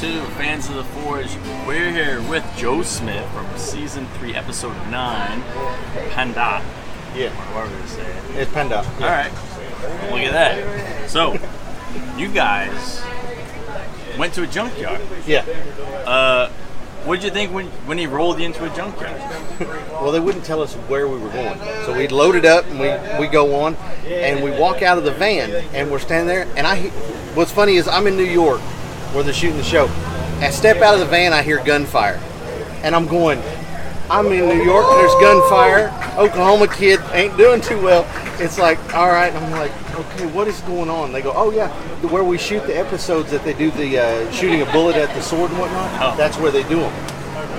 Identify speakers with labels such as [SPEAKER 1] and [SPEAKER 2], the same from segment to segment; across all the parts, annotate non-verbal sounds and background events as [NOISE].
[SPEAKER 1] to Fans of the Forge. We're here with Joe Smith from season three, episode nine, Panda.
[SPEAKER 2] Yeah,
[SPEAKER 1] Whatever they say. it.
[SPEAKER 2] it's Panda.
[SPEAKER 1] All right, look at that. So, you guys went to a junkyard.
[SPEAKER 2] Yeah.
[SPEAKER 1] Uh, what did you think when when he rolled you into a junkyard? [LAUGHS]
[SPEAKER 2] Well, they wouldn't tell us where we were going, so we'd load it up and we we go on, and we walk out of the van and we're standing there. And I, what's funny is I'm in New York, where they're shooting the show. I step out of the van, I hear gunfire, and I'm going. I'm in New York. There's gunfire. Oklahoma kid ain't doing too well. It's like, all right. I'm like, okay, what is going on? They go, oh yeah, where we shoot the episodes that they do the uh, shooting a bullet at the sword and whatnot.
[SPEAKER 1] Oh.
[SPEAKER 2] That's where they do them.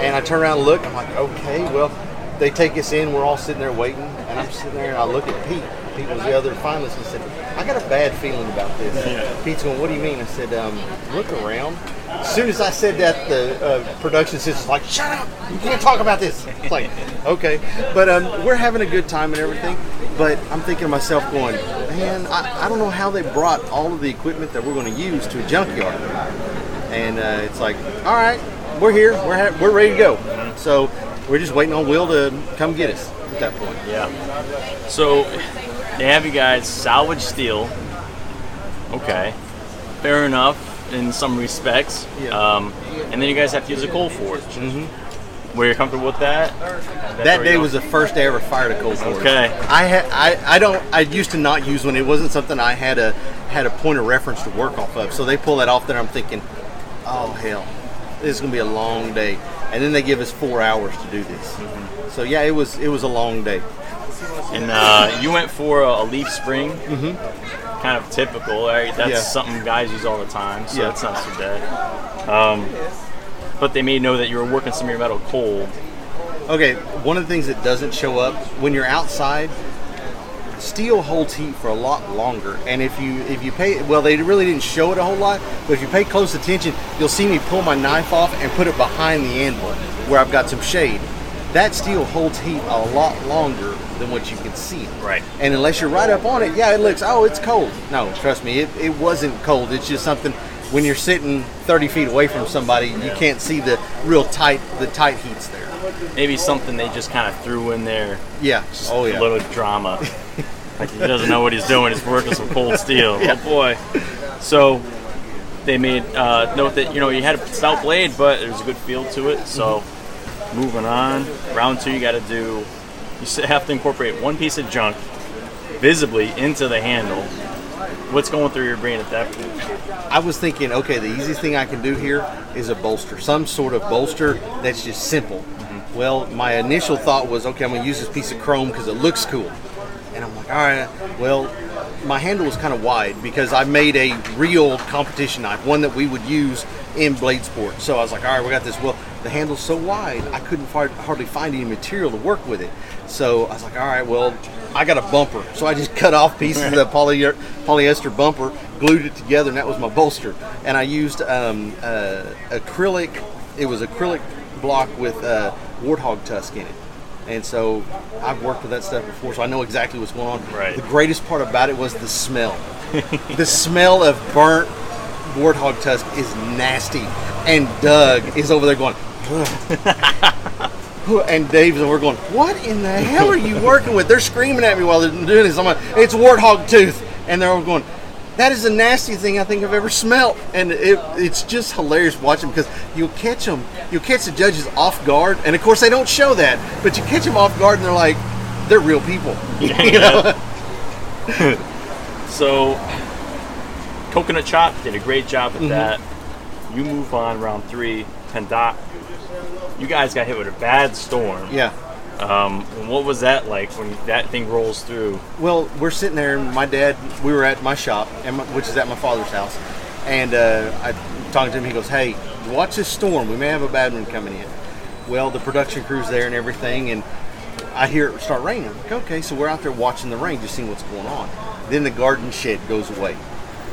[SPEAKER 2] And I turn around and look. I'm like, okay, well, they take us in. We're all sitting there waiting, and I'm sitting there and I look at Pete. Pete was the other finalist. and said, I got a bad feeling about this.
[SPEAKER 1] Yeah.
[SPEAKER 2] Pete's going, what do you mean? I said, um, look around. As soon as I said that, the uh, production assistant's like, shut up! You can't talk about this. It's like, okay. But um, we're having a good time and everything. But I'm thinking to myself, going, man, I, I don't know how they brought all of the equipment that we're going to use to a junkyard. And uh, it's like, all right, we're here. We're, ha- we're ready to go. So we're just waiting on Will to come get us at that point.
[SPEAKER 1] Yeah. So they have you guys salvage steel. Okay. Fair enough in some respects. Um, and then you guys have to use a coal forge. Mm-hmm. Were you comfortable with that?
[SPEAKER 2] That day was the first day I ever fired a coal forge.
[SPEAKER 1] Okay.
[SPEAKER 2] I had I, I don't I used to not use one. It wasn't something I had a had a point of reference to work off of. So they pull that off there. I'm thinking, oh hell, this is gonna be a long day. And then they give us four hours to do this.
[SPEAKER 1] Mm-hmm.
[SPEAKER 2] So yeah, it was it was a long day.
[SPEAKER 1] And uh, you went for a, leaf spring. Mm-hmm. Kind of typical, right? That's
[SPEAKER 2] Yeah.
[SPEAKER 1] something guys use all the time, so
[SPEAKER 2] Yeah.
[SPEAKER 1] that's not so bad. Um, but they may know that you were working some of your metal cold.
[SPEAKER 2] Okay, one of the things that doesn't show up when you're outside, steel holds heat for a lot longer. And if you if you pay well, they really didn't show it a whole lot, but if you pay close attention, you'll see me pull my knife off and put it behind the anvil where I've got some shade. That steel holds heat a lot longer than what you can see.
[SPEAKER 1] Right.
[SPEAKER 2] And unless you're right up on it, yeah, it looks oh it's cold. No, trust me, it, it wasn't cold. It's just something when you're sitting 30 feet away from somebody, you can't see the real tight the tight heats there.
[SPEAKER 1] Maybe something they just kind of threw in there
[SPEAKER 2] Yeah. Oh yeah.
[SPEAKER 1] a little drama. like he doesn't know what he's doing. He's working some cold steel. [LAUGHS] Oh boy. So they made uh, note that you know you had a stout blade, but there's a good feel to it. So moving on, round two, you got to do. You have to incorporate one piece of junk visibly into the handle. What's going through your brain at that point?
[SPEAKER 2] I was thinking, okay, the easiest thing I can do here is a bolster, some sort of bolster that's just simple. Mm-hmm. Well, my initial thought was, okay, I'm gonna use this piece of chrome because it looks cool, and I'm like, all right. Well, my handle was kind of wide because I made a real competition knife, one that we would use in blade sport. So I was like, all right, we got this. Well, the handle's so wide, I couldn't hardly find any material to work with it. So I was like, all right, well, I got a bumper. So I just [LAUGHS] cut off pieces of the [LAUGHS] poly- polyester bumper, glued it together, and that was my bolster. And I used um, uh, acrylic, it was acrylic block with uh, warthog tusk in it. And so I've worked with that stuff before, so I know exactly what's going on.
[SPEAKER 1] Right.
[SPEAKER 2] The greatest part about it was the smell. [LAUGHS] the smell of burnt warthog tusk is nasty. And Doug is over there going, and Dave's and we're going, What in the hell are you working with? They're screaming at me while they're doing this. I'm like, It's warthog tooth. And they're all going, That is the nastiest thing I think I've ever smelt. And it, it's just hilarious watching because you'll catch them, you'll catch the judges off guard. And of course, they don't show that, but you catch them off guard and they're like, They're real people. [LAUGHS] you know? [LAUGHS]
[SPEAKER 1] So, Coconut Chop did a great job
[SPEAKER 2] Mm-hmm.
[SPEAKER 1] with that. You move on round three. Pandat, you guys got hit with a bad storm.
[SPEAKER 2] Yeah.
[SPEAKER 1] Um, what was that like when that thing rolls through?
[SPEAKER 2] Well, we're sitting there, and my dad, we were at my shop, and my, which is at my father's house, and uh, I talking to him. He goes, "Hey, watch this storm. We may have a bad one coming in." Well, the production crew's there and everything, and I hear it start raining. I'm like, okay, so we're out there watching the rain, just seeing what's going on. Then the garden shed goes away,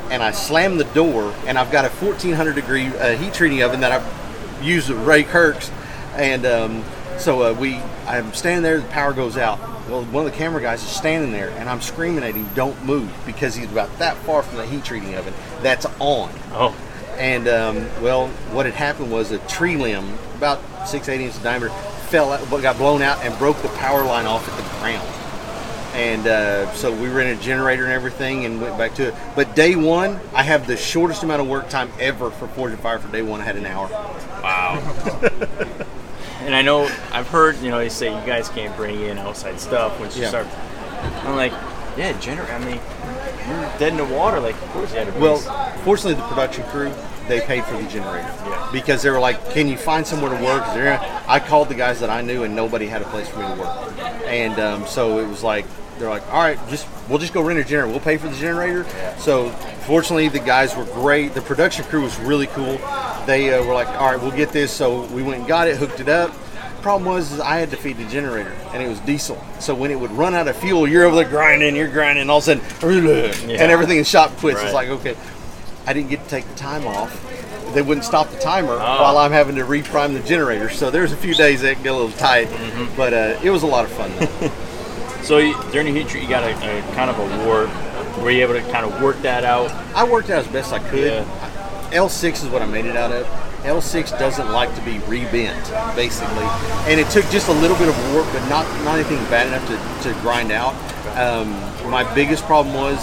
[SPEAKER 2] and I slam the door, and I've got a 1400 degree uh, heat treating oven that I've used with Ray Kirk's, and um, so uh, we, I'm standing there, the power goes out. Well, one of the camera guys is standing there, and I'm screaming at him, "Don't move!" because he's about that far from the heat treating oven that's on.
[SPEAKER 1] Oh,
[SPEAKER 2] And um, well, what had happened was a tree limb, about six, eight inches diameter, fell out, but got blown out and broke the power line off at the ground. And uh, so we rented a generator and everything and went back to it. But day one, I have the shortest amount of work time ever for Forged in Fire for day one. I had an hour.
[SPEAKER 1] Wow. [LAUGHS] and I know I've heard you know they say you guys can't bring in outside stuff once you
[SPEAKER 2] Yeah.
[SPEAKER 1] start. I'm like, yeah, generator. I mean, you're dead in the water. Like, of course you had to.
[SPEAKER 2] Well, fortunately, the production crew they paid for the generator
[SPEAKER 1] Yeah.
[SPEAKER 2] because they were like, "Can you find somewhere to work?" I called the guys that I knew, and nobody had a place for me to work. And um, so it was like they're like, "All right, just we'll just go rent a generator. We'll pay for the generator." So fortunately, the guys were great. The production crew was really cool. They uh, were like, "All right, we'll get this." So we went and got it, hooked it up. Problem was, I had to feed the generator, and it was diesel. So when it would run out of fuel, you're over there grinding, you're grinding, and all of a sudden, [LAUGHS]
[SPEAKER 1] Yeah.
[SPEAKER 2] and everything in shop quits. It's like, okay, I didn't get to take the time off. They wouldn't stop the timer
[SPEAKER 1] Oh.
[SPEAKER 2] while I'm having to reprime the generator. So there's a few days that get a little tight,
[SPEAKER 1] Mm-hmm.
[SPEAKER 2] but uh, it was a lot of fun. Though. [LAUGHS]
[SPEAKER 1] so you, during the heat treat, you got a, a kind of a ward. Were you able to kind of work that out?
[SPEAKER 2] I worked out as best I could.
[SPEAKER 1] Yeah.
[SPEAKER 2] L6 is what I made it out of. L6 doesn't like to be rebent, basically, and it took just a little bit of warp, but not not anything bad enough to, to grind out. Um, my biggest problem was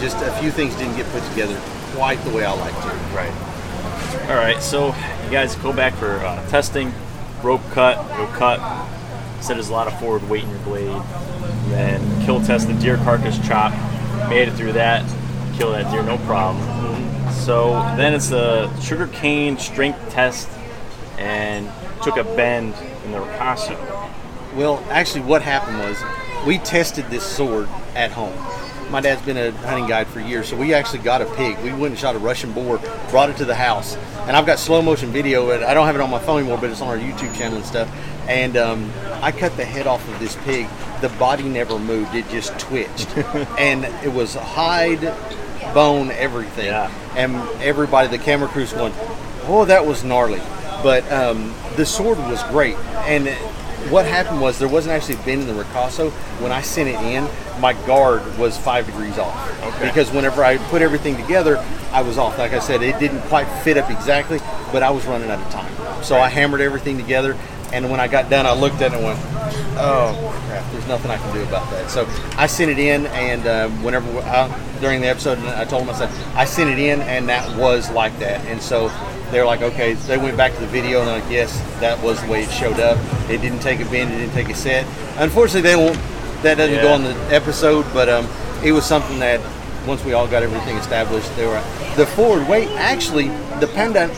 [SPEAKER 2] just a few things didn't get put together quite the way I like to.
[SPEAKER 1] Right. All right. So you guys go back for uh, testing, rope cut, go cut. Said there's a lot of forward weight in your blade. Then kill test the deer carcass chop. Made it through that. Kill that deer, no problem. So then it's the sugar cane strength test, and took a bend in the Ricasso.
[SPEAKER 2] Well, actually, what happened was we tested this sword at home. My dad's been a hunting guide for years, so we actually got a pig. We went and shot a Russian boar, brought it to the house, and I've got slow motion video. And I don't have it on my phone anymore, but it's on our YouTube channel and stuff. And um, I cut the head off of this pig. The body never moved; it just twitched, [LAUGHS] and it was hide, bone, everything.
[SPEAKER 1] Yeah.
[SPEAKER 2] And everybody, the camera crew's going, "Oh, that was gnarly." But um, the sword was great, and what happened was there wasn't actually a bend in the ricasso. When I sent it in, my guard was five degrees off.
[SPEAKER 1] Okay.
[SPEAKER 2] Because whenever I put everything together, I was off. Like I said, it didn't quite fit up exactly, but I was running out of time. So I hammered everything together, and when I got done, I looked at it and went, "Oh crap! There's nothing I can do about that." So I sent it in, and um, whenever I, during the episode, I told them I said I sent it in, and that was like that. And so they were like, okay. They went back to the video and they're like, yes, that was the way it showed up. It didn't take a bend. It didn't take a set. Unfortunately, they won't. That doesn't go on the episode, but um, it was something that once we all got everything established, they were the forward weight. Actually, the pandat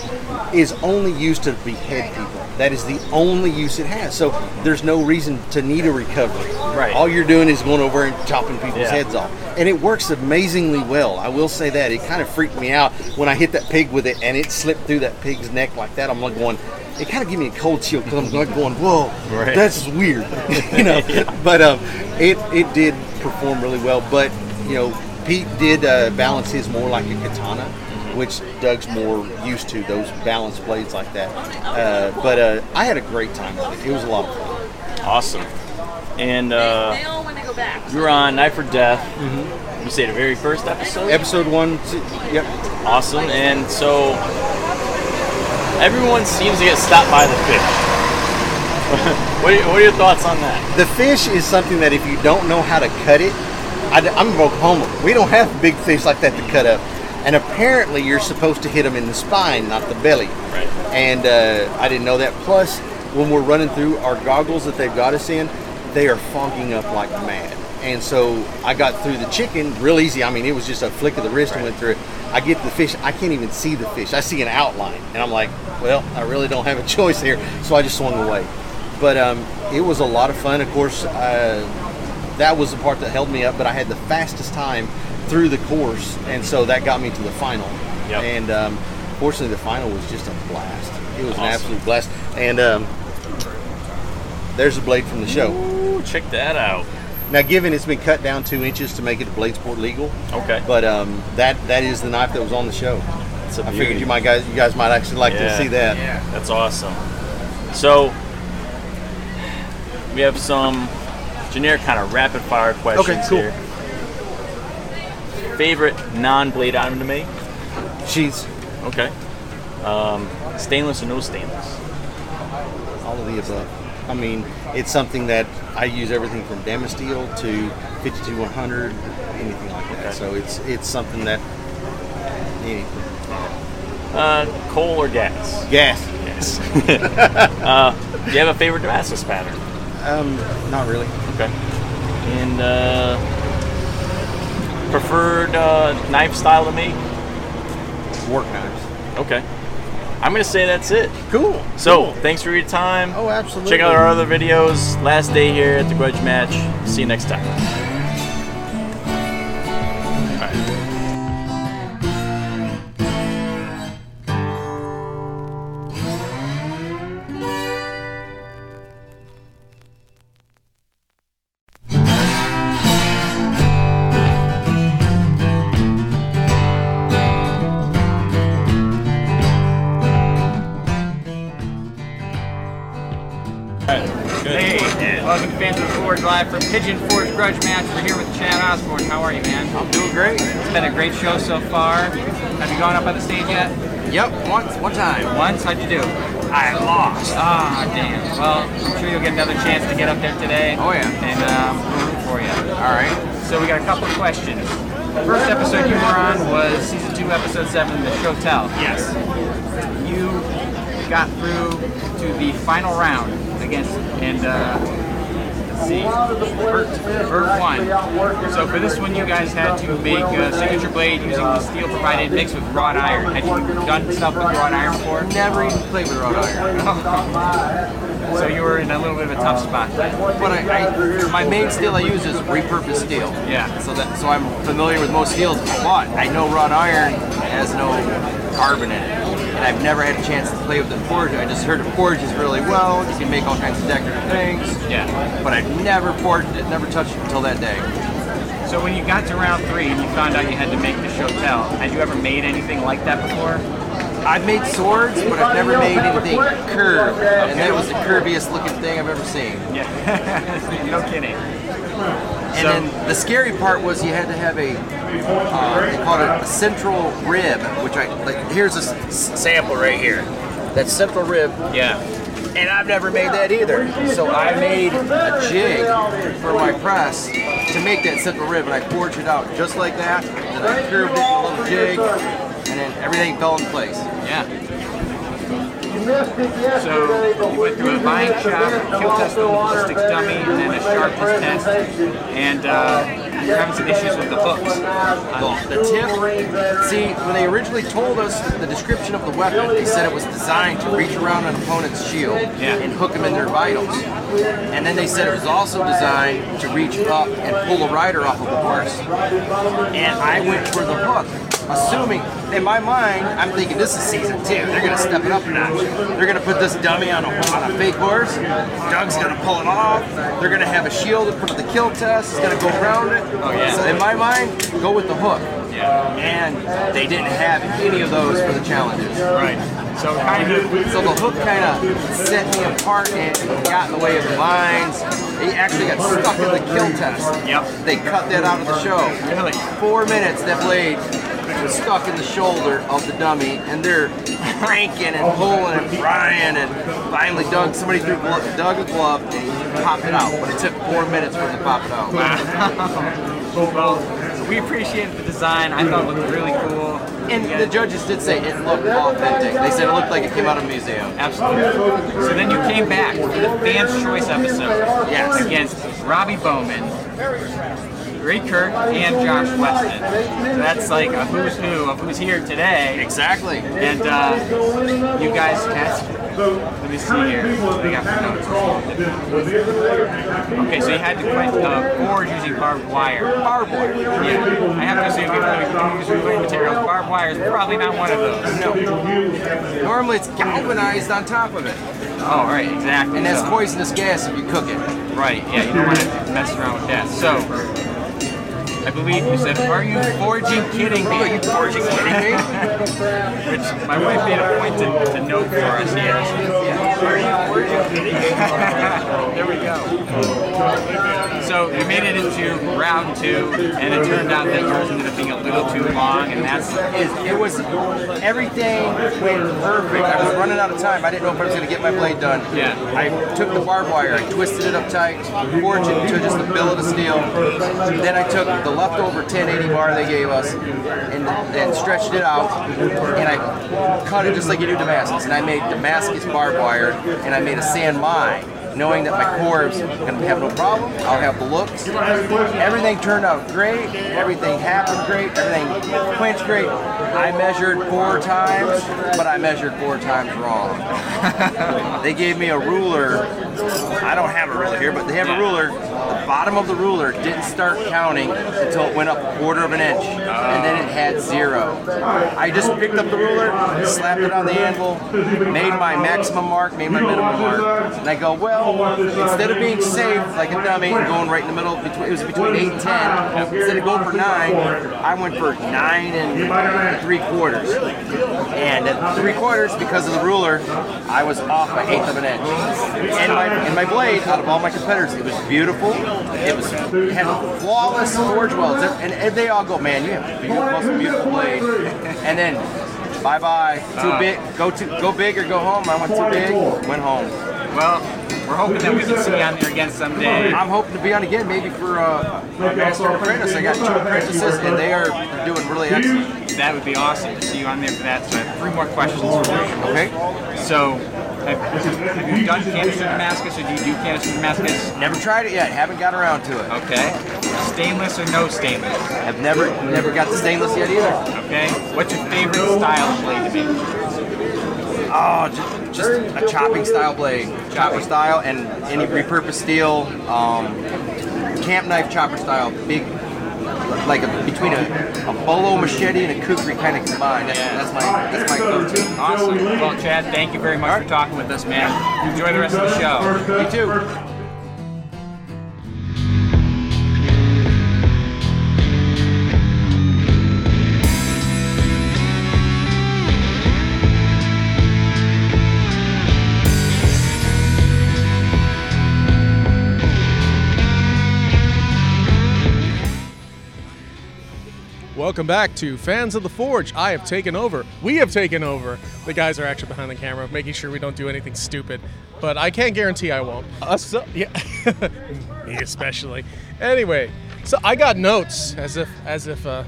[SPEAKER 2] is only used to behead people. That is the only use it has. So there's no reason to need a recovery.
[SPEAKER 1] Right.
[SPEAKER 2] All you're doing is going over and chopping people's
[SPEAKER 1] Yeah.
[SPEAKER 2] heads off, and it works amazingly well. I will say that it kind of freaked me out when I hit that pig with it, and it slipped through that pig's neck like that. I'm like going. It kind of gave me a cold chill because I'm like going, "Whoa,
[SPEAKER 1] Right.
[SPEAKER 2] that's weird," [LAUGHS] you know. But um, it it did perform really well. But you know, Pete did uh, balance his more like a katana, which Doug's more used to those balance blades like that. Uh, but uh, I had a great time with it. It was a lot of fun.
[SPEAKER 1] Awesome. And uh,
[SPEAKER 3] they all want to go back.
[SPEAKER 1] you were on Knife or Death. You say the very first episode.
[SPEAKER 2] Episode one, two, yep.
[SPEAKER 1] Awesome. And so everyone seems to get stopped by the fish. [LAUGHS] what, are, what are your thoughts on that?
[SPEAKER 2] The fish is something that if you don't know how to cut it, I, am Oklahoma. We don't have big fish like that to cut up. And apparently, you're supposed to hit them in the spine, not the belly.
[SPEAKER 1] Right.
[SPEAKER 2] And uh, I didn't know that. Plus, when we're running through our goggles that they've got us in, they are fogging up like mad. And so I got through the chicken real easy. I mean, it was just a flick of the wrist and went through it. I get the fish, I can't even see the fish. I see an outline, and I'm like, well, I really don't have a [LAUGHS] choice here. So I just swung away. But um, it was a lot of fun. Of course, uh, that was the part that held me up. But I had the fastest time through the course, and so that got me to the final.
[SPEAKER 1] Yep.
[SPEAKER 2] And um, fortunately, the final was just a blast. It was an absolute blast. And um, there's a blade from the show.
[SPEAKER 1] Ooh, check that out.
[SPEAKER 2] Now, given it's been cut down two inches to make it blade sport legal,
[SPEAKER 1] Okay.
[SPEAKER 2] but um, that that is the knife that was on the show.
[SPEAKER 1] It's a
[SPEAKER 2] I figured you might guys you guys might actually like
[SPEAKER 1] Yeah.
[SPEAKER 2] to see that.
[SPEAKER 1] Yeah, That's awesome. So we have some generic kind of rapid fire questions
[SPEAKER 2] Okay, cool.
[SPEAKER 1] here. Favorite non-blade item to make?
[SPEAKER 2] She's
[SPEAKER 1] Okay. Um, stainless or no stainless?
[SPEAKER 2] All of the above. I mean, it's something that I use everything from Damasteel to 52100, anything like that.
[SPEAKER 1] Okay.
[SPEAKER 2] So it's it's something that anything.
[SPEAKER 1] Uh, coal or gas?
[SPEAKER 2] Gas.
[SPEAKER 1] Yes. [LAUGHS] uh, do you have a favorite Damascus pattern?
[SPEAKER 2] Um, not really.
[SPEAKER 1] Okay. And uh, preferred uh, knife style to me?
[SPEAKER 2] Work knives.
[SPEAKER 1] Okay. I'm gonna say that's it.
[SPEAKER 2] Cool.
[SPEAKER 1] So thanks for your time.
[SPEAKER 2] Oh, absolutely.
[SPEAKER 1] Check out our other videos. Last day here at the Grudge Match. See you next time.
[SPEAKER 3] Live from Pigeon Forge Grudge Match. We're here with Chad Osborne. How are you, man?
[SPEAKER 4] I'm doing great.
[SPEAKER 3] It's been a great show so far. Have you gone up on the stage yet?
[SPEAKER 4] Yep, once, one time.
[SPEAKER 3] Once? How'd you do?
[SPEAKER 4] I lost.
[SPEAKER 3] Ah, damn. Well, I'm sure you'll get another chance to get up there today.
[SPEAKER 4] Oh, yeah.
[SPEAKER 3] And um, for you.
[SPEAKER 4] All right.
[SPEAKER 3] So we got a couple of questions. The first episode you were on was season two, episode seven, the shotel.
[SPEAKER 4] Yes.
[SPEAKER 3] You got through to the final round against and uh, see, Bert, Bert won. So for this one, you guys had to make a signature blade using the steel provided mixed with wrought iron. Had you done stuff with wrought iron before?
[SPEAKER 4] Never even played with wrought iron. [LAUGHS]
[SPEAKER 3] so you were in a little bit of a tough spot.
[SPEAKER 4] But I, I, my main steel I use is repurposed steel.
[SPEAKER 3] Yeah.
[SPEAKER 4] So that so I'm familiar with most steels, but I know wrought iron has no carbon in it. And I've never had a chance to play with the forge. I just heard it forges really well. You can make all kinds of decorative things.
[SPEAKER 3] Yeah.
[SPEAKER 4] But I've never forged it, never touched it until that day.
[SPEAKER 3] So when you got to round three and you found out you had to make the tell, had you ever made anything like that before?
[SPEAKER 4] I've made swords, but I've never made anything curved. And that was the curviest looking thing I've ever seen.
[SPEAKER 3] Yeah. [LAUGHS] no kidding.
[SPEAKER 4] And
[SPEAKER 3] So-
[SPEAKER 4] then the scary part was you had to have a, uh, they called it a central rib, which I, like, here's a s- sample right here. That central rib,
[SPEAKER 3] Yeah.
[SPEAKER 4] and I've never made that either. So I made a jig for my press to make that central rib, and I forged it out just like that. Then I curved it in a little jig, and then everything fell in place.
[SPEAKER 3] Yeah. So you went through a buying shop, kill test on the ballistics dummy, and then a sharpness test, and uh, you're having some issues with the hooks.
[SPEAKER 4] The, the tip, see, when they originally told us the description of the weapon, they said it was designed to reach around an opponent's shield
[SPEAKER 3] Yeah.
[SPEAKER 4] and hook them in their vitals. And then they said it was also designed to reach up and pull a rider off of a horse. And I went for the hook, assuming, in my mind, I'm thinking this is season two. They're gonna step it up a notch. They're gonna put this dummy on a, on a fake horse. Doug's gonna pull it off. They're gonna have a shield in front of the kill test. It's gonna go around it.
[SPEAKER 3] Oh, yeah.
[SPEAKER 4] So in my mind, go with the hook.
[SPEAKER 3] Yeah.
[SPEAKER 4] And they didn't have any of those for the challenges.
[SPEAKER 3] Right. So kind of.
[SPEAKER 4] So the hook kind of set me apart and got in the way of the lines. He actually got stuck in the kill test.
[SPEAKER 3] Yep.
[SPEAKER 4] They cut that out of the show.
[SPEAKER 3] Really?
[SPEAKER 4] Four minutes, that blade was stuck in the shoulder of the dummy, and they're cranking and pulling and prying, and finally Doug, somebody threw Doug a glove and popped it out. But it took four minutes for him to pop it out.
[SPEAKER 3] well, [LAUGHS] we appreciated the design. I thought it looked really cool.
[SPEAKER 4] And the judges did say it looked authentic. They said it looked like it came out of a museum.
[SPEAKER 3] Absolutely. So then you came back for the Fans Choice episode
[SPEAKER 4] Yes.
[SPEAKER 3] against Robbie Bowman, Ray Kirk, and Josh Weston. So that's like a who's who of who's here today.
[SPEAKER 4] Exactly.
[SPEAKER 3] And uh, you guys had. Let me see here. What I got for notes. Okay, so you had to quit uh, forge using barbed wire.
[SPEAKER 4] Barbed wire.
[SPEAKER 3] Yeah, I have to assume even though you use removing materials, barbed wire is probably not one of those.
[SPEAKER 4] No. Normally it's galvanized on top of it.
[SPEAKER 3] Oh, right, exactly.
[SPEAKER 4] And that's poisonous gas if you cook it.
[SPEAKER 3] Right, yeah, you don't want to mess around with that. So, I believe you said, are you forging kidding me?
[SPEAKER 4] Are you forging kidding me? [LAUGHS]
[SPEAKER 3] Which my wife made a point to, to note for us here. [LAUGHS] there we go. So you made it into round two, and it turned out that yours ended up being a little too long, and that's
[SPEAKER 4] It, was everything went perfect. I was running out of time. I didn't know if I was going to get my blade done.
[SPEAKER 3] Yeah.
[SPEAKER 4] I took the barbed wire, I twisted it up tight, forged it into just a billet of steel. Then I took the leftover 1080 bar they gave us and, and stretched it out, and I cut it just like you do Damascus. And I made Damascus barbed wire, and I made a san mai. Knowing that my core's gonna have no problem, I'll have the looks. Everything turned out great. Everything happened great. Everything quenched great. I measured four times, but I measured four times wrong. [LAUGHS] they gave me a ruler. I don't have a ruler here, but they have a ruler. The bottom of the ruler didn't start counting until it went up a quarter of an inch, and then it had zero. I just picked up the ruler, slapped it on the anvil, made my maximum mark, made my minimum mark, and I go, well, instead of being safe like a dummy and going right in the middle, between, it was between eight and ten. Instead of going for nine, I went for nine and three quarters. And at three quarters, because of the ruler, I was off by eighth of an inch. And my and my blade, out of all my competitors, it was beautiful. It was it had flawless forge welds, and, and they all go, man, you have a beautiful, blade. And then, bye bye, too big, go to go big or go home. I went too big, went home.
[SPEAKER 3] well. We're hoping that we can see you on there again someday.
[SPEAKER 4] I'm hoping to be on again, maybe for uh, a master apprentice. I got two apprentices, and they are doing really excellent.
[SPEAKER 3] That would be awesome to see you on there for that. So I have three more questions for you.
[SPEAKER 4] Okay.
[SPEAKER 3] So, have, have you done canister Damascus, or do you do canister Damascus?
[SPEAKER 4] Never tried it yet. Haven't got around to it.
[SPEAKER 3] Okay. Stainless or no stainless?
[SPEAKER 4] I've never never got the stainless yet either.
[SPEAKER 3] Okay. What's your favorite style of blade to make?
[SPEAKER 4] Oh, just, just a chopping style blade, chopper style, and any repurposed steel, um, camp knife chopper style, big, like a, between a, a bolo machete and a kukri kind of combined. That's, that's my that's my go-to.
[SPEAKER 3] Awesome. Well, Chad, thank you very much for talking with us, man. Enjoy the rest of the show.
[SPEAKER 4] You too.
[SPEAKER 5] Welcome back to Fans of the Forge. I have taken over. We have taken over. The guys are actually behind the camera, making sure we don't do anything stupid. But I can't guarantee I won't. Uh, so, yeah, [LAUGHS] me especially. Anyway, so I got notes as if as if uh,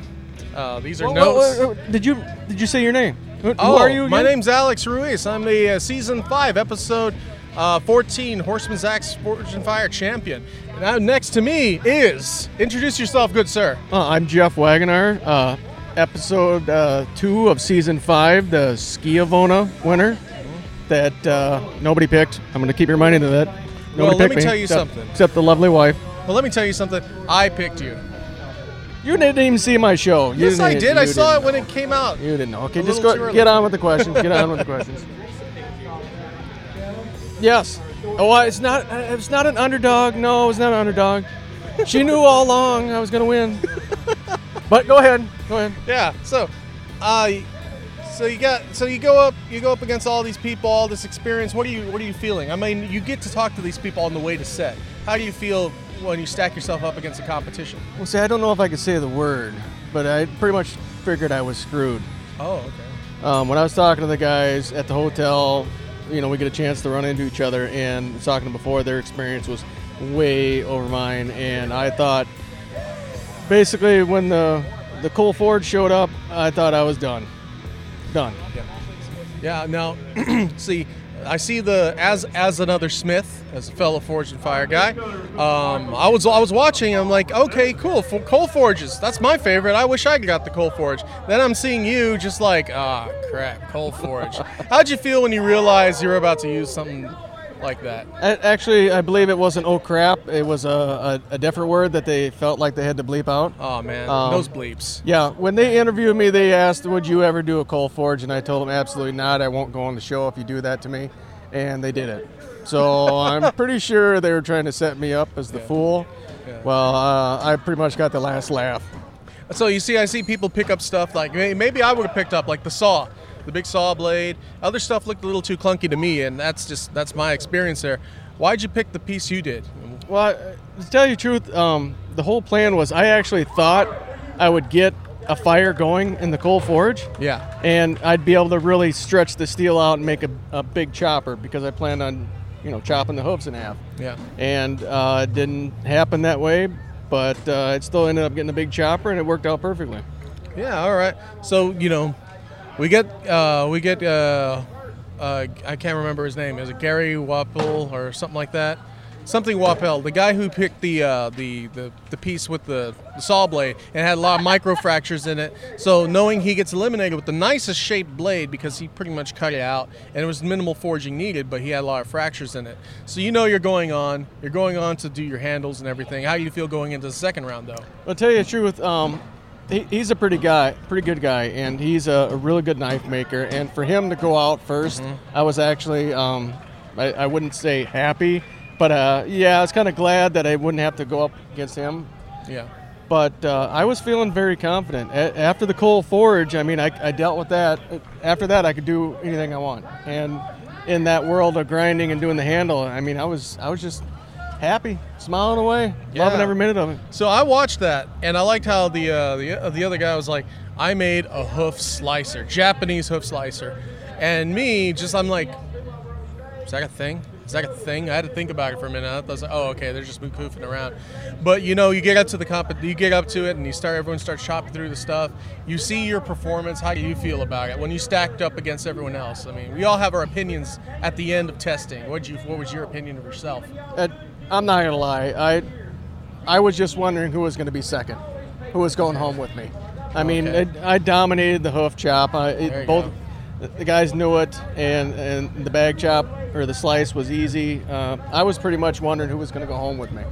[SPEAKER 5] uh, these are
[SPEAKER 6] Whoa,
[SPEAKER 5] notes.
[SPEAKER 6] whoa, whoa, whoa. Did you did you say your name? Who, who
[SPEAKER 5] Oh,
[SPEAKER 6] are you?
[SPEAKER 5] my name's Alex Ruiz. I'm the uh, season five, episode uh, 14, Horseman's Axe Forged in Fire champion. Now, next to me is introduce yourself, good sir.
[SPEAKER 6] Uh, I'm Jeff Wagoner. Uh, episode uh, two of season five, the Schiavona winner that uh, nobody picked. I'm going to keep reminding of that. Nobody
[SPEAKER 5] Well, let
[SPEAKER 6] picked
[SPEAKER 5] me tell you
[SPEAKER 6] except,
[SPEAKER 5] something.
[SPEAKER 6] Except the lovely wife.
[SPEAKER 5] Well, let me tell you something. I picked you.
[SPEAKER 6] You didn't even see my show. You
[SPEAKER 5] Yes, I did. I saw it
[SPEAKER 6] didn't
[SPEAKER 5] when
[SPEAKER 6] know.
[SPEAKER 5] it came out.
[SPEAKER 6] You didn't know. Okay, just go. Get on with the questions. Get on with the questions. [LAUGHS] Yes. Oh, it's not. It's not an underdog. No, it's not an underdog. She knew all along I was going to win. [LAUGHS] But go ahead. Go ahead.
[SPEAKER 5] Yeah. So, uh, so you got so you go up you go up against all these people, all this experience. What are you what are you feeling? I mean, you get to talk to these people on the way to set. How do you feel when you stack yourself up against the competition?
[SPEAKER 6] Well, see, I don't know if I could say the word, but I pretty much figured I was screwed.
[SPEAKER 5] Oh, okay.
[SPEAKER 6] Um, when I was talking to the guys at the hotel, you know, we get a chance to run into each other, and talking before, their experience was way over mine, and I thought, basically, when the the coal forge showed up, I thought I was done, done.
[SPEAKER 5] Yeah. Now, [CLEARS THROAT] see, I see the as as another Smith, as a fellow Forged in Fire guy. Um, I was I was watching. I'm like, okay, cool. For coal forges, that's my favorite. I wish I got the coal forge. Then I'm seeing you, just like, ah, crap, coal forge. How'd you feel when you realized you were about to use something like that?
[SPEAKER 6] Actually, I believe it wasn't oh crap. It was a, a, a different word that they felt like they had to bleep out.
[SPEAKER 5] Oh man,
[SPEAKER 6] Um,
[SPEAKER 5] those bleeps.
[SPEAKER 6] Yeah, when they interviewed me, they asked, "Would you ever do a coal forge?" And I told them, "Absolutely not. I won't go on the show if you do that to me." And they did it. So [LAUGHS] I'm pretty sure they were trying to set me up as the fool. Well, uh, I pretty much got the last laugh.
[SPEAKER 5] So you see, I see people pick up stuff like maybe I would have picked up like the saw. The big saw blade. Other stuff looked a little too clunky to me, and that's just that's my experience there. Why'd you pick the piece you did?
[SPEAKER 6] Well, I- to tell you the truth, um, the whole plan was I actually thought I would get a fire going in the coal forge.
[SPEAKER 5] Yeah.
[SPEAKER 6] And I'd be able to really stretch the steel out and make a, a big chopper because I planned on, you know, chopping the hooves in half.
[SPEAKER 5] Yeah.
[SPEAKER 6] And uh, it didn't happen that way, but uh, it still ended up getting a big chopper and it worked out perfectly.
[SPEAKER 5] Yeah. All right. So you know, we get uh, we get uh, uh, I can't remember his name. Is it Gary Wappel or something like that? Something Wappel, the guy who picked the uh, the, the the piece with the, the saw blade and had a lot of micro fractures in it. So knowing he gets eliminated with the nicest shaped blade because he pretty much cut it out and it was minimal forging needed, but he had a lot of fractures in it. So you know you're going on. You're going on to do your handles and everything. How do you feel going into the second round though?
[SPEAKER 6] I'll tell you the truth. Um, he, he's a pretty guy, pretty good guy, and he's a, a really good knife maker. And for him to go out 1st I was actually, um, I, I wouldn't say happy, but uh, yeah, I was kind of glad that I wouldn't have to go up against him.
[SPEAKER 5] Yeah.
[SPEAKER 6] But uh, I was feeling very confident. A- after the coal forge, I mean, I, I dealt with that. After that, I could do anything I want. And in that world of grinding and doing the handle, I mean, I was I was just happy, smiling away, loving every minute of it.
[SPEAKER 5] So I watched that, and I liked how the uh, the uh, the other guy was like, "I made a hoof slicer, Japanese hoof slicer," and me, just I'm like, "Is that a thing? Is that a thing?" I had to think about it for a minute. I was like, "Oh, okay, they're just goofing around." But you know, you get up to the comp, you get up to it, and you start. Everyone starts chopping through the stuff. You see your performance. How do you feel about it when you stacked up against everyone else? I mean, we all have our opinions at the end of testing. What you? What was your opinion of yourself?
[SPEAKER 6] Uh, I'm not gonna lie. I I was just wondering who was going to be second, who was going home with me. I mean,
[SPEAKER 5] Okay.
[SPEAKER 6] it, I dominated the hoof chop. I, it- both
[SPEAKER 5] go.
[SPEAKER 6] the- guys knew it, and and the bag chop or the slice was easy. Uh, I was pretty much wondering who was going to go home with me.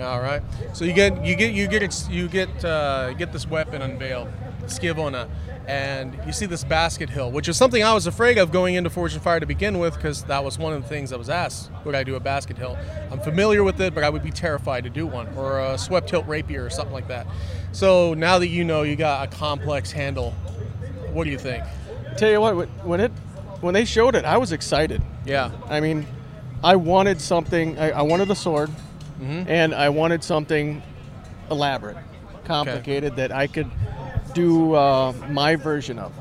[SPEAKER 5] All right. So you get you get you get you get uh, get this weapon unveiled, Schiavona, and you see this basket hilt, which is something I was afraid of going into Forged in Fire to begin with, because that was one of the things I was asked: Would I do a basket hilt? I'm familiar with it, but I would be terrified to do one, or a swept hilt rapier, or something like that. So now that you know you got a complex handle, what do you think?
[SPEAKER 6] Tell you what, when it when they showed it, I was excited.
[SPEAKER 5] Yeah.
[SPEAKER 6] I mean, I wanted something. I, I wanted a sword,
[SPEAKER 5] Mm-hmm.
[SPEAKER 6] and I wanted something elaborate, complicated that I could do uh, my version of.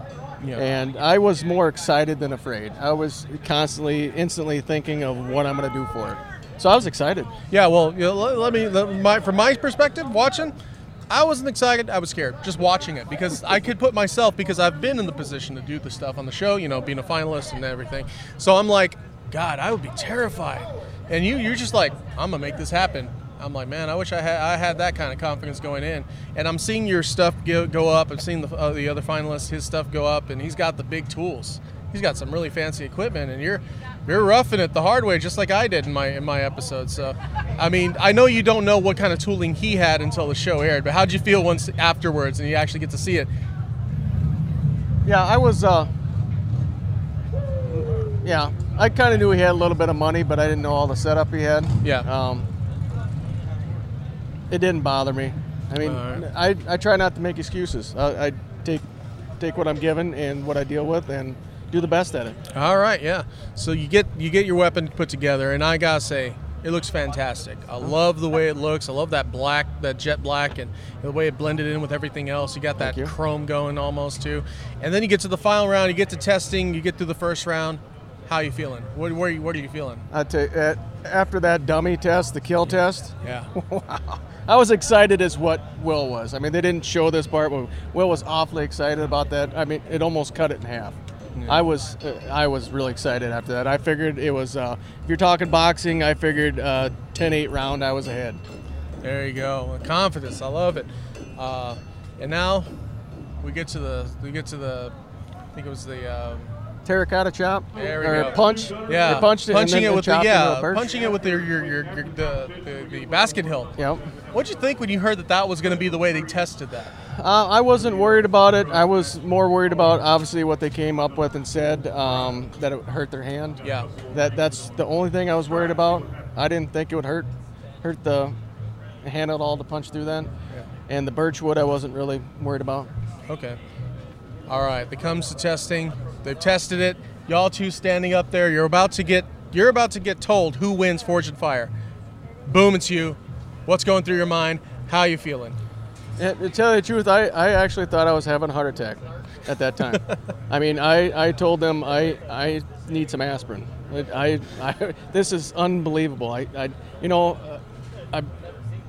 [SPEAKER 5] Yeah.
[SPEAKER 6] And I was more excited than afraid. I was constantly, instantly thinking of what I'm going to do for it. So I was excited.
[SPEAKER 5] Yeah, well, you know, let, let me let my from my perspective, watching, I wasn't excited. I was scared just watching it because I could put myself because I've been in the position to do the stuff on the show, you know, being a finalist and everything. So I'm like, God, I would be terrified. And you, you're just like, I'm gonna make this happen. I'm like, man, I wish I had I had that kind of confidence going in. And I'm seeing your stuff go, go up. I'm seeing the, uh, the other finalists, his stuff go up, and he's got the big tools. He's got some really fancy equipment, and you're you're roughing it the hard way, just like I did in my in my episode. So, I mean, I know you don't know what kind of tooling he had until the show aired, but how'd you feel once afterwards and you actually get to see it?
[SPEAKER 6] Yeah, I was. Uh, yeah, I kind of knew he had a little bit of money, but I didn't know all the setup he had.
[SPEAKER 5] Yeah.
[SPEAKER 6] Um, it didn't bother me. I mean,
[SPEAKER 5] All
[SPEAKER 6] I, I try not to make excuses. I, I take take what I'm given and what I deal with and do the best at it.
[SPEAKER 5] All right, yeah. So you get you get your weapon put together, and I gotta say, it looks fantastic. I love the way it looks. I love that black, that jet black, and the way it blended in with everything else. You got that
[SPEAKER 6] you.
[SPEAKER 5] chrome going almost too, and then you get to the final round. You get to testing. You get through the first round. How you feeling? What, you, what are you feeling?
[SPEAKER 6] I tell you, uh, after that dummy test, the kill test,
[SPEAKER 5] Yeah. [LAUGHS]
[SPEAKER 6] wow, I was excited as what Will was. I mean, they didn't show this part, but Will was awfully excited about that. I mean, it almost cut it in half. I was uh, I was really excited after that. I figured it was uh, if you're talking boxing, I figured uh, 10-8 round I was ahead.
[SPEAKER 5] There you go. Confidence. I love it. Uh, and now we get to the we get to the I think it was the um,
[SPEAKER 6] Terracotta chop
[SPEAKER 5] There we
[SPEAKER 6] or
[SPEAKER 5] go.
[SPEAKER 6] punch.
[SPEAKER 5] yeah
[SPEAKER 6] punched it
[SPEAKER 5] punching it with the yeah punching it with your your, your, your the, the the basket hilt.
[SPEAKER 6] Yep.
[SPEAKER 5] What'd you think when you heard that that was going to be the way they tested that?
[SPEAKER 6] Uh, I wasn't worried about it. I was more worried about obviously what they came up with and said um, that it hurt their hand.
[SPEAKER 5] Yeah.
[SPEAKER 6] That that's the only thing I was worried about. I didn't think it would hurt hurt the hand at all to punch through that. And the birch wood I wasn't really worried about.
[SPEAKER 5] Okay. All right. It comes to testing. They've tested it. Y'all two standing up there. You're about to get you're about to get told who wins Forged in Fire. Boom, it's you. What's going through your mind? How you feeling?
[SPEAKER 6] And to tell you the truth, I, I actually thought I was having a heart attack at that time. [LAUGHS] I mean, I, I told them I, I need some aspirin. I, I, [LAUGHS] this is unbelievable. I, I you know, uh, I,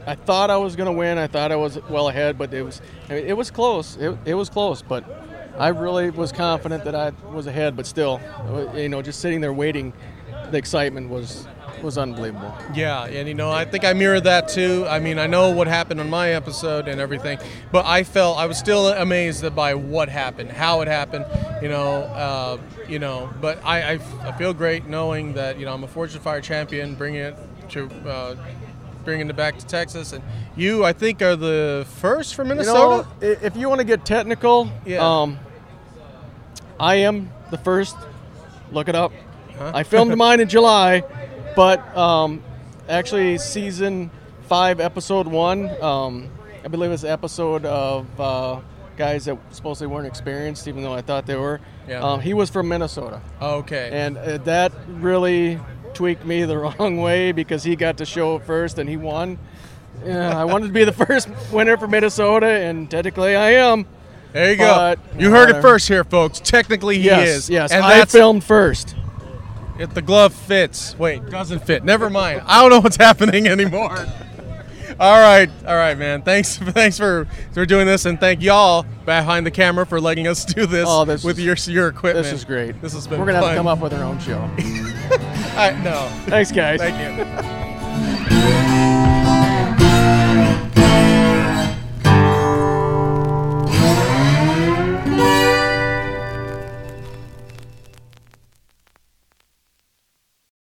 [SPEAKER 6] I thought I was going to win. I thought I was well ahead, but it was I mean, it was close. It, it was close, but I really was confident that I was ahead. But still, uh, you know, just sitting there waiting, the excitement was was unbelievable.
[SPEAKER 5] Yeah, and you know, I think I mirrored that too. I mean, I know what happened on my episode and everything, but I felt I was still amazed by what happened, how it happened. You know, uh, you know, but I, I, I feel great knowing that you know I'm a Forged in Fire champion, bringing it to. Uh, bringing it back to Texas, and you, I think, are the first from Minnesota.
[SPEAKER 6] You know, if you want to get technical,
[SPEAKER 5] Yeah.
[SPEAKER 6] um, I am the first. Look it up. I filmed [LAUGHS] mine in July, but um, actually, season five, episode one, um, I believe it's episode of uh, guys that supposedly weren't experienced, even though I thought they were.
[SPEAKER 5] Yeah.
[SPEAKER 6] Um, he was from Minnesota,
[SPEAKER 5] okay.
[SPEAKER 6] and uh, that really tweaked me the [LAUGHS] wrong way because he got to show first and he won. Yeah, I wanted to be the first winner for Minnesota, and technically I am.
[SPEAKER 5] there you go.
[SPEAKER 6] but,
[SPEAKER 5] you heard it
[SPEAKER 6] uh,
[SPEAKER 5] first here, folks. Technically, he
[SPEAKER 6] yes,
[SPEAKER 5] is.
[SPEAKER 6] yes.
[SPEAKER 5] and
[SPEAKER 6] I filmed first.
[SPEAKER 5] If the glove fits. Wait, doesn't fit. Never mind. I don't know what's [LAUGHS] happening anymore. All right, all right, man. Thanks, [LAUGHS] thanks for for doing this, and thank y'all behind the camera for letting us do this,
[SPEAKER 6] Oh, this
[SPEAKER 5] with
[SPEAKER 6] is-
[SPEAKER 5] your your equipment.
[SPEAKER 6] This is great.
[SPEAKER 5] This has been
[SPEAKER 6] We're gonna have to come up with our own show. [LAUGHS]
[SPEAKER 5] I, no,
[SPEAKER 6] Thanks, guys.
[SPEAKER 5] thank you.